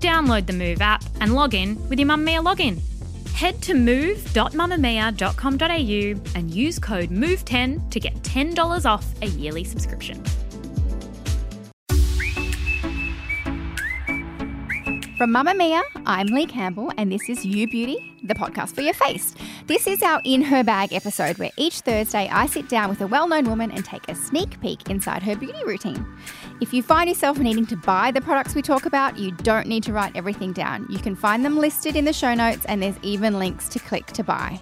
Download the Move app and log in with your Mamamia login. Head to move.mamamia.com.au and use code MOVE10 to get $10 off a yearly subscription. From Mamamia, I'm Leigh Campbell, and this is You Beauty, the podcast for your face. This is our In Her Bag episode where each Thursday I sit down with a well known woman and take a sneak peek inside her beauty routine. If you find yourself needing to buy the products we talk about, you don't need to write everything down. You can find them listed in the show notes, and there's even links to click to buy.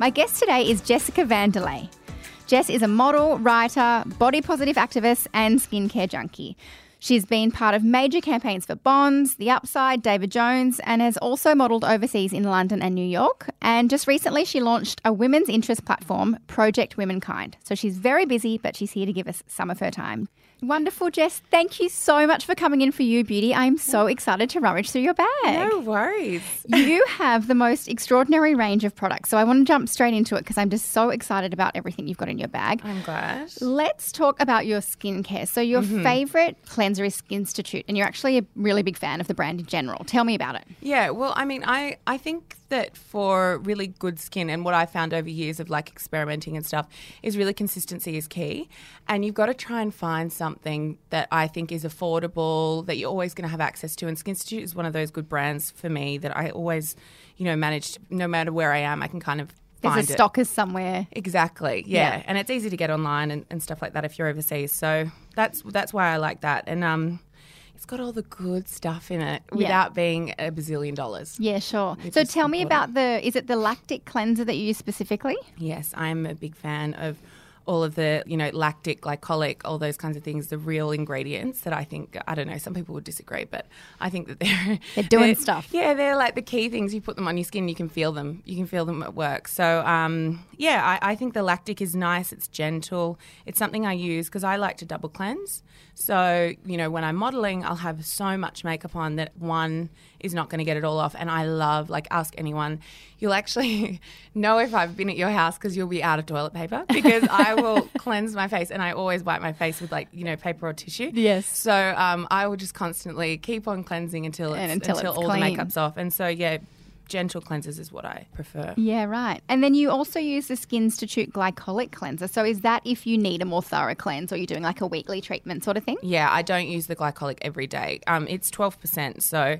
My guest today is Jessica Vander Leahy. Jess is a model, writer, body positive activist, and skincare junkie. She's been part of major campaigns for Bonds, The Upside, David Jones, and has also modelled overseas in London and New York. And just recently, she launched a women's interest platform, Project Womankind. So she's very busy, but she's here to give us some of her time. Wonderful, Jess. Thank you so much for coming in for You Beauty. I'm so excited to rummage through your bag. No worries. you have the most extraordinary range of products. So I want to jump straight into it because I'm just so excited about everything you've got in your bag. I'm glad. Let's talk about your skincare. So your Mm-hmm. favorite cleanser is Skinstitute, and you're actually a really big fan of the brand in general. Tell me about it. Yeah, well, I mean, I, I think that for really good skin, and what I found over years of like experimenting and stuff, is really consistency is key. And you've got to try and find something that I think is affordable, that you're always going to have access to. And Skinstitute is one of those good brands for me that I always, you know, manage, no matter where I am, I can kind of There's a stockers somewhere. Exactly. Yeah. Yeah. And it's easy to get online and, and stuff like that if you're overseas. So that's that's why I like that. And um it's got all the good stuff in it without being a bazillion dollars. Yeah, sure. So is tell me about the is it the lactic cleanser that you use specifically? Yes, I'm a big fan of all of the, you know, lactic, glycolic, all those kinds of things, the real ingredients that I think, I don't know, some people would disagree, but I think that they're... They're doing stuff. Yeah, they're like the key things. You put them on your skin, you can feel them. You can feel them at work. So, um, yeah, I, I think the lactic is nice. It's gentle. It's something I use because I like to double cleanse. So, you know, when I'm modeling, I'll have so much makeup on that one is not going to get it all off. And I love, like, ask anyone. You'll actually know if I've been at your house because you'll be out of toilet paper because I will cleanse my face and I always wipe my face with, like, you know, paper or tissue. Yes. So um, I will just constantly keep on cleansing until it's, until until, it's all clean. the makeup's off. And so, yeah, gentle cleansers is what I prefer. Yeah, right. And then you also use the Skinstitute glycolic cleanser. So is that if you need a more thorough cleanse or you're doing like a weekly treatment sort of thing? Yeah, I don't use the glycolic every day. Um, it's twelve percent, so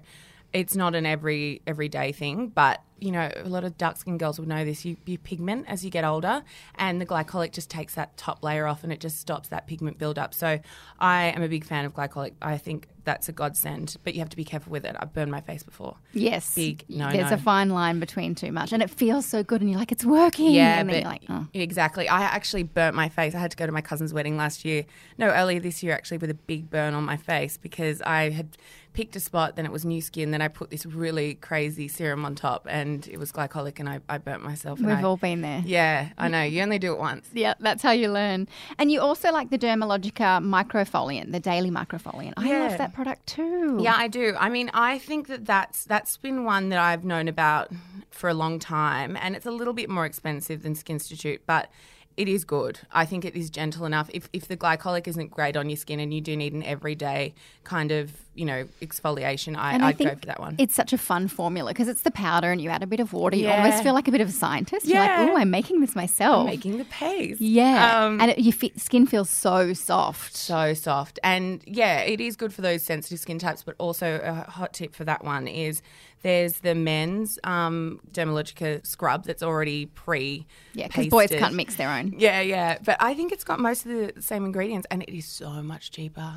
it's not an every everyday thing. But you know, a lot of dark skinned girls will know this. You, you pigment as you get older, and the glycolic just takes that top layer off, and it just stops that pigment buildup. So I am a big fan of glycolic. I think that's a godsend, but you have to be careful with it. I've burned my face before. Yes. Big no, There's no. a fine line between too much. And it feels so good and you're like, it's working. Yeah, but like, oh. exactly. I actually burnt my face. I had to go to my cousin's wedding last year. No, earlier this year actually, with a big burn on my face because I had picked a spot. Then it was new skin. Then I put this really crazy serum on top, and it was glycolic, and I, I burnt myself. We've I- all been there. Yeah, I know. You only do it once. Yeah, that's how you learn. And you also like the Dermalogica microfoliant, the daily microfoliant. I Yeah. love that product too. Yeah, I do. I mean, I think that that's that's been one that I've known about for a long time, and it's a little bit more expensive than Skinstitute, but it is good. I think it is gentle enough. If if the glycolic isn't great on your skin and you do need an everyday kind of you know exfoliation, I, And I I'd go for that one. It's such a fun formula because it's the powder and you add a bit of water. You Yeah. almost feel like a bit of a scientist. You're Yeah. like, oh, I'm making this myself. You're making the paste. yeah. Um, and it, your fi- skin feels so soft. so soft. And yeah, it is good for those sensitive skin types, but also a hot tip for that one is there's the men's um, Dermalogica scrub that's already pre yeah, because boys can't mix their own. Mm. Yeah, yeah. But I think it's got most of the same ingredients and it is so much cheaper.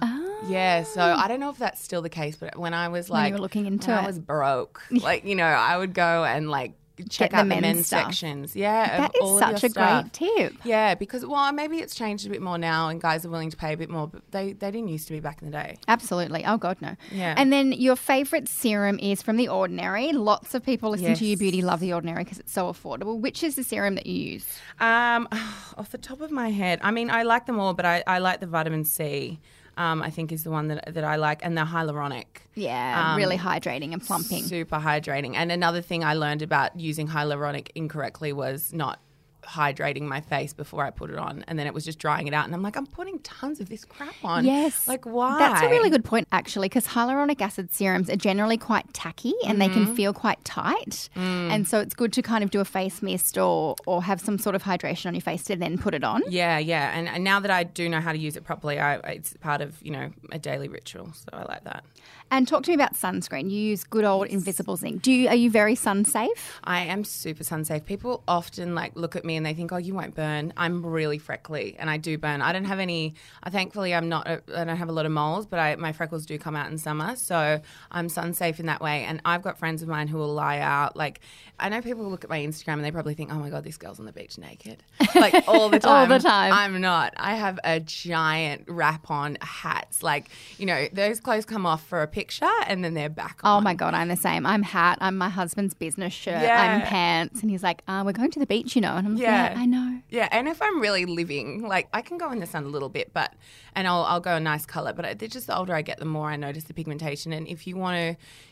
Yeah, so ah. I don't know if that's still the case, but when I was When you like were looking into it. I was broke. like, you know, I would go and like check the out the men's men's sections. Yeah, That of is such a stuff. great tip. Yeah, because well, maybe it's changed a bit more now, and guys are willing to pay a bit more, but they they didn't used to be back in the day. Absolutely. Oh God, no. Yeah. And then your favourite serum is from The Ordinary. Lots of people listen to You Beauty love The Ordinary because it's so affordable. Which is the serum that you use? Um, off the top of my head, I mean, I like them all, but I, I like the vitamin C. Um, I think is the one that that I like, and the hyaluronic. Yeah, Um, really hydrating and plumping. Super hydrating. And another thing I learned about using hyaluronic incorrectly was not hydrating my face before I put it on, and then it was just drying it out. And I'm like, I'm putting tons of this crap on. Yes. like why? That's a really good point, actually, because hyaluronic acid serums are generally quite tacky and they Mm-hmm. can feel quite tight. Mm. And so it's good to kind of do a face mist or, or have some sort of hydration on your face to then put it on. Yeah, yeah, and, and now that I do know how to use it properly, I, it's part of you know a daily ritual. So I like that. And talk to me about sunscreen. You use good old invisible zinc. Do you, are you very sun safe? I am super sun safe. People often like look at me and they think, "Oh, you won't burn." I'm really freckly, and I do burn. I don't have any. I thankfully I'm not. I don't have a lot of moles, but I, my freckles do come out in summer, so I'm sun safe in that way. And I've got friends of mine who will lie out. Like I know people look at my Instagram and they probably think, "Oh my god, this girl's on the beach naked," like all the time. All the time. I'm not. I have a giant wrap on hats. Like you know, those clothes come off for a picture and then they're back Oh on. my God, I'm the same. I'm hat. I'm my husband's business shirt. Yeah. I'm pants. And he's like, uh, we're going to the beach, you know. And I'm like, Yeah. yeah, I know. Yeah, and if I'm really living, like I can go in the sun a little bit, but and I'll I'll go a nice color. But I, just the older I get, the more I notice the pigmentation. And if you want to,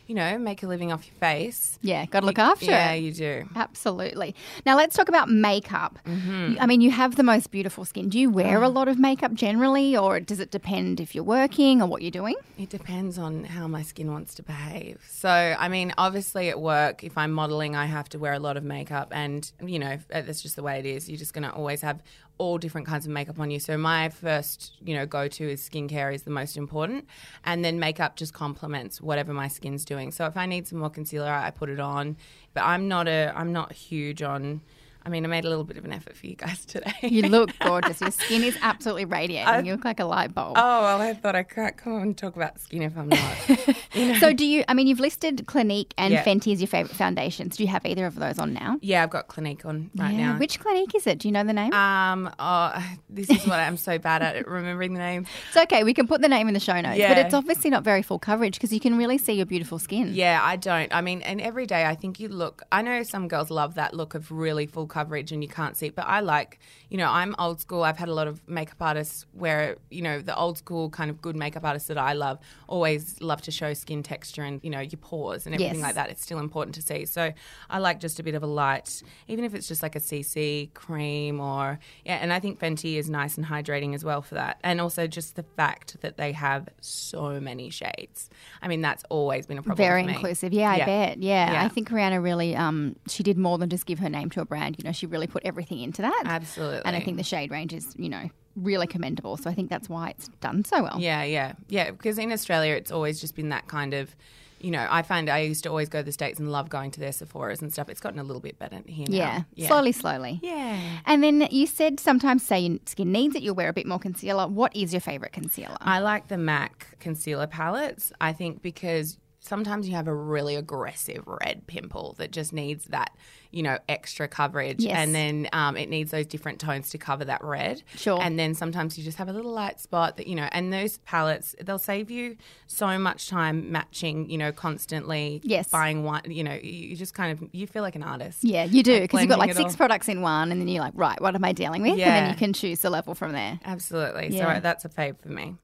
you know, make a living off your face, Yeah, got to look after yeah, it. you do. Absolutely. Now let's talk about makeup. Mm-hmm. I mean, you have the most beautiful skin. Do you wear a lot of makeup generally, or does it depend if you're working or what you're doing? It depends on how my skin wants to behave. So, I mean, obviously at work, if I'm modeling, I have to wear a lot of makeup, and you know that's just the way it is. You're just going to always have all different kinds of makeup on you. So, my first, you know, go to is skincare is the most important, and then makeup just complements whatever my skin's doing. So, if I need some more concealer, I put it on. But I'm not a, I'm not huge on. I mean, I made a little bit of an effort for you guys today. You look gorgeous. Your skin is absolutely radiating. you look like a light bulb. Oh well, I thought I can't come on and talk about skin if I'm not. You know? So, do you? I mean, you've listed Clinique and Yeah. Fenty as your favorite foundations. Do you have either of those on now? yeah, I've got Clinique on right Yeah. now. Which Clinique is it? Do you know the name? Um, oh, this is what I'm so bad at remembering the name. it's okay. We can put the name in the show notes, yeah. but it's obviously not very full coverage because you can really see your beautiful skin. Yeah, I don't. I mean, and every day I think you look. I know some girls love that look of really full coverage and you can't see, it, but I like. You know, I'm old school. I've had a lot of makeup artists where you know the old school kind of good makeup artists that I love always love to show skin texture and you know your pores and everything Yes. like that. It's still important to see. So I like just a bit of a light, even if it's just like a CC cream or yeah. And I think Fenty is nice and hydrating as well for that. And also just the fact that they have so many shades. I mean, that's always been a problem. Very for me. inclusive. Yeah, I bet. Yeah. Yeah. I think Rihanna really um she did more than just give her name to a brand. You know, she really put everything into that. Absolutely. And I think the shade range is, you know, really commendable. So I think that's why it's done so well. Yeah, yeah, yeah. Because in Australia, it's always just been that kind of. You know, I find I used to always go to the States and love going to their Sephora's and stuff. It's gotten a little bit better here now. Yeah. Yeah. Slowly, slowly. Yeah. And then you said sometimes say your skin needs it, you'll wear a bit more concealer. What is your favourite concealer? I like the MAC concealer palettes. I think because sometimes you have a really aggressive red pimple that just needs that, you know, extra coverage. Yes. And then um, it needs those different tones to cover that red. Sure. And then sometimes you just have a little light spot that, you know, and those palettes, they'll save you so much time matching, you know, constantly. Yes. Buying one, you know, you just kind of, you feel like an artist. yeah, you do because you've got like six products in one, and then you're like, right, what am I dealing with? Yeah. And then you can choose the level from there. Absolutely. Yeah. So that's a fave for me.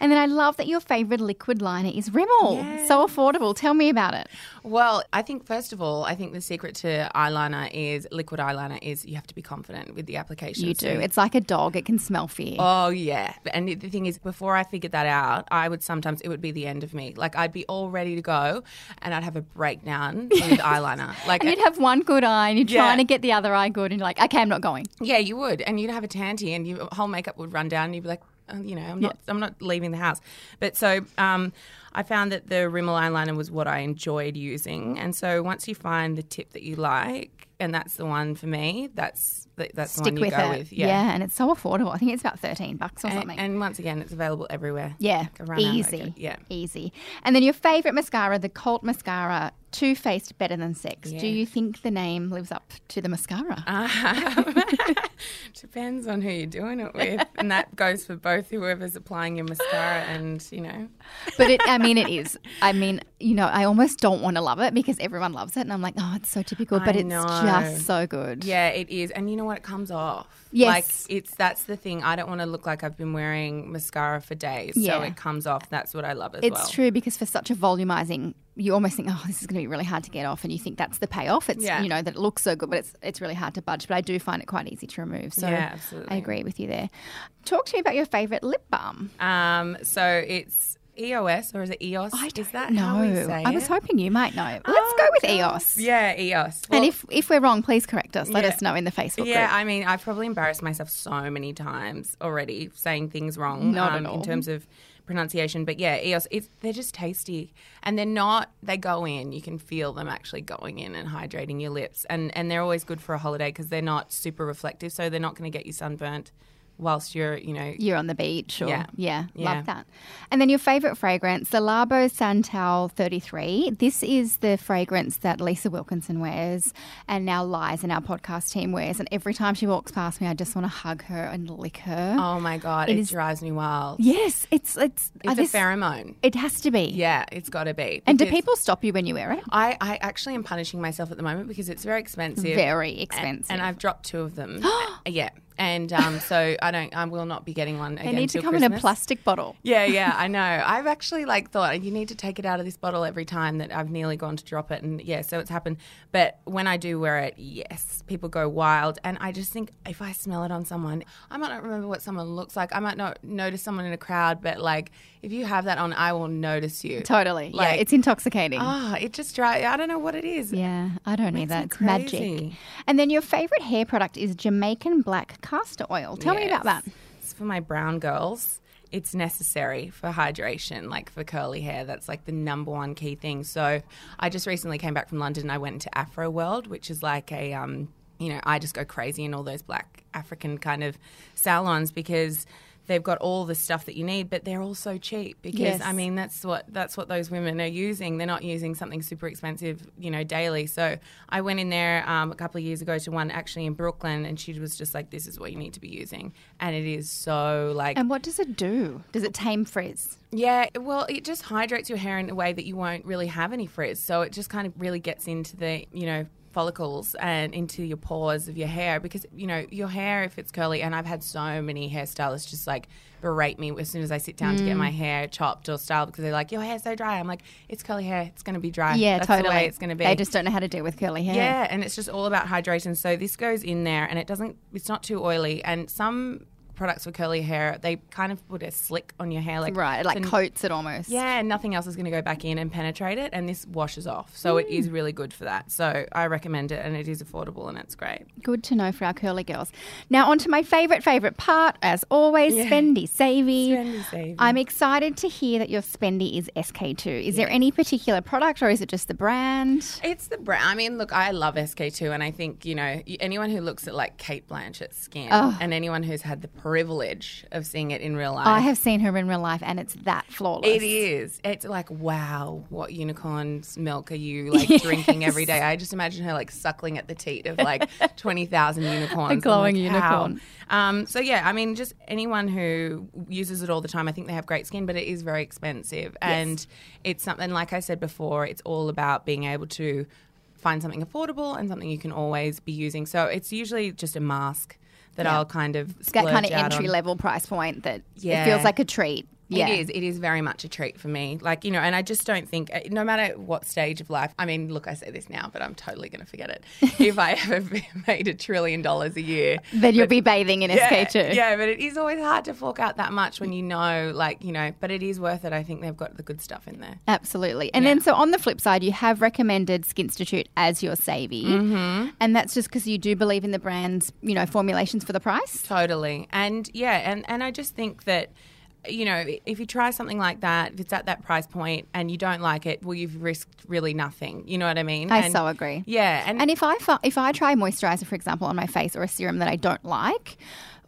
And then I love that your favourite liquid liner is Rimmel. So affordable. Tell me about it. Well, I think first of all, I think the secret to eyeliner is liquid eyeliner is you have to be confident with the application. You do. It's like a dog. It can smell fear. Oh yeah, and the thing is, before I figured that out, I would sometimes it would be the end of me. Like I'd be all ready to go, and I'd have a breakdown with eyeliner. Like and you'd have one good eye and you're Yeah. trying to get the other eye good and you're like, okay, I'm not going. yeah, you would, and you'd have a tanty, and your whole makeup would run down, and you'd be like, you know, I'm not, I'm not leaving the house. But so. Um, I found that the Rimmel eyeliner was what I enjoyed using. And so once you find the tip that you like, and that's the one for me, that's the, that's Stick the one you with go it. with. Yeah. and it's so affordable. I think it's about 13 bucks or And, something. and once again, it's available everywhere. yeah, easy. Yeah. Easy. And then your favourite mascara, the Cult Mascara, Too Faced Better Than Sex. Do you think the name lives up to the mascara? Um, depends on who you're doing it with, and that goes for both whoever's applying your mascara and you know. but it, I mean, it is. I mean, you know, I almost don't want to love it because everyone loves it, and I'm like, oh, it's so typical, but it's just so good. Yeah, it is, and you know what? It comes off. Yes. like it's that's the thing. I don't want to look like I've been wearing mascara for days, Yeah. so it comes off. That's what I love as It's well. It's true because for such a volumizing, you almost think, oh, this is going to be really hard to get off, and you think that's the payoff. It's Yeah. you know that it looks so good, but it's it's really hard to budge. But I do find it quite easy to remove. So Yeah. I agree with you there. Talk to me about your favorite lip balm. Um, so it's EOS or is it EOS? I is don't that know. how we say I was it? hoping you might know. Let's Oh, go with. EOS. Yeah, EOS. and if if we're wrong, please correct us. Let Yeah. us know in the Facebook group. Yeah, group. I mean, I've probably embarrassed myself so many times already saying things wrong Not at um, all. in terms of pronunciation. But yeah, EOS, it's, they're just tasty. And they're not, they go in, you can feel them actually going in and hydrating your lips. And, and they're always good for a holiday because they're not super reflective. So they're not going to get you sunburnt whilst you're, you know, You're on the beach, or yeah, Yeah. love that. And then your favorite fragrance, the Labo Santal 33. This is the fragrance that Lisa Wilkinson wears, and now Lies and our podcast team wears. And every time she walks past me, I just want to hug her and lick her. oh my God, It it, is- drives me wild. Yes, it's it's It's this- a pheromone. It has to be. Yeah, it's got to be. And do people stop you when you wear it? I, I actually am punishing myself at the moment because it's very expensive. Very And- expensive. And, I've dropped two of them. yeah. And um, so I don't. I will not be getting one They need to come in a plastic bottle. Yeah, yeah, I know. I've actually like thought you need to take it out of this bottle every time that I've nearly gone to drop it, and yeah, so it's happened. But when I do wear it, yes, people go wild, and I just think if I smell it on someone, I might not remember what someone looks like. I might not notice someone in a crowd, but like if you have that on, I will notice you. Totally. yeah, it's intoxicating. Ah, it just dry. I don't know what it is. Yeah, I don't either. It's magic. And then your favorite hair product is Jamaican black castor oil. Tell me about that. It's for my brown girls. It's necessary for hydration, like for curly hair. That's like the number one key thing. So I just recently came back from London and I went into Afro World, which is like a, um, you know, I just go crazy in all those black African kind of salons because they've got all the stuff that you need, but they're also cheap because Yes. I mean that's what that's what those women are using. They're not using something super expensive, you know, daily. So I went in there um, a couple of years ago to one actually in Brooklyn, and she was just like, "This is what you need to be using," and it is so like. And what does it do? Does it tame frizz? yeah, well, it just hydrates your hair in a way that you won't really have any frizz. So it just kind of really gets into the, you know, follicles and into your pores of your hair because, you know, your hair, if it's curly, and I've had so many hairstylists just like berate me as soon as I sit down to get Mm. my hair chopped or styled because they're like, your hair's so dry. I'm like, it's curly hair. It's going to be dry. Yeah, That's totally. the way it's going to be. They just don't know how to deal with curly hair. Yeah, and it's just all about hydration. So this goes in there, and it doesn't. It's not too oily. And some products for curly hair, they kind of put a slick on your hair, like Right, like so- coats it almost. yeah, and nothing else is going to go back in and penetrate it, and this washes off. So it Mm. is really good for that. So I recommend it, and it is affordable and it's great. Good to know for our curly girls. Now, on to my favourite, favourite part, as always, Yeah. spendy savey. Spendy savey. I'm excited to hear that your spendy is SK2. Is there any particular product or is it just the brand? It's the brand. I mean, look, I love SK2, and I think you know anyone who looks at like Cate Blanchett's skin, Oh. and anyone who's had the privilege of seeing it in real life. I have seen her in real life and it's that flawless. It is. It's like, wow, what unicorn's milk are you like drinking every day? I just imagine her like suckling at the teat of like 20,000 unicorns. I'm glowing like, unicorn. Um, so, yeah, I mean, just anyone who uses it all the time, I think they have great skin, but it is very expensive. And it's something, like I said before, it's all about being able to find something affordable and something you can always be using. So, it's usually just a mask that Yeah. I'll kind of It's that kind of out on. entry level price point that it feels like a treat. Yeah. It is. It is very much a treat for me. Like, you know, and I just don't think, uh, no matter what stage of life, I mean, look, I say this now, but I'm totally going to forget it. if I ever made a trillion dollars a year, Then you'll be bathing in yeah, SK2. yeah, but it is always hard to fork out that much when you know, like, you know, but it is worth it. I think they've got the good stuff in there. Absolutely. And Yeah. then, so on the flip side, you have recommended Skinstitute as your savey. Mm-hmm. And that's just because you do believe in the brand's, you know, formulations for the price. Totally. And yeah, and, and I just think that you know, if you try something like that, if it's at that price point and you don't like it, well, you've risked really nothing. You know what I mean? I And- so agree. Yeah, and, And if I if I try moisturizer, for example, on my face or a serum that I don't like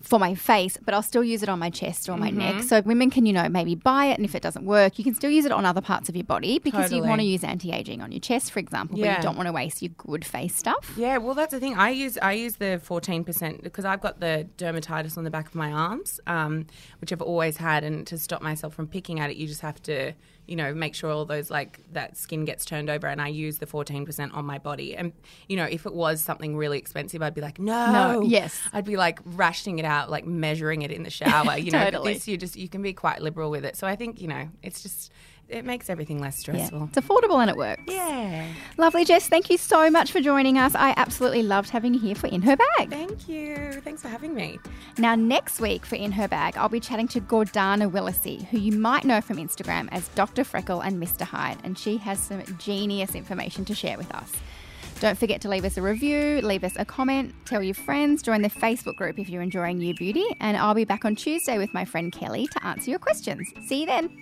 for my face, but I'll still use it on my chest or my Mm-hmm. neck. So women can, you know, maybe buy it, and if it doesn't work, you can still use it on other parts of your body because you want to use anti aging on your chest, for example, but you don't want to waste your good face stuff. Yeah, well, that's the thing. I use I use the fourteen percent because I've got the dermatitis on the back of my arms, um, which I've always had, and to stop myself from picking at it, you just have to, you know, make sure all those like that skin gets turned over. And I use the fourteen percent on my body. And you know, if it was something really expensive, I'd be like, no, No, yes. I'd be like rationing it out, like measuring it in the shower. You know, but Totally. this you just you can be quite liberal with it. So I think you know, it's just it makes everything less Yeah. stressful. It's affordable and it works. Yeah. Lovely, Jess. Thank you so much for joining us. I absolutely loved having you here for In Her Bag. Thank you. Thanks for having me. Now, next week for In Her Bag, I'll be chatting to Gordana Willisey, who you might know from Instagram as Dr. Freckle and Mr. Hyde, and she has some genius information to share with us. Don't forget to leave us a review, leave us a comment, tell your friends, join the Facebook group if you're enjoying You Beauty, and I'll be back on Tuesday with my friend Kelly to answer your questions. See you then.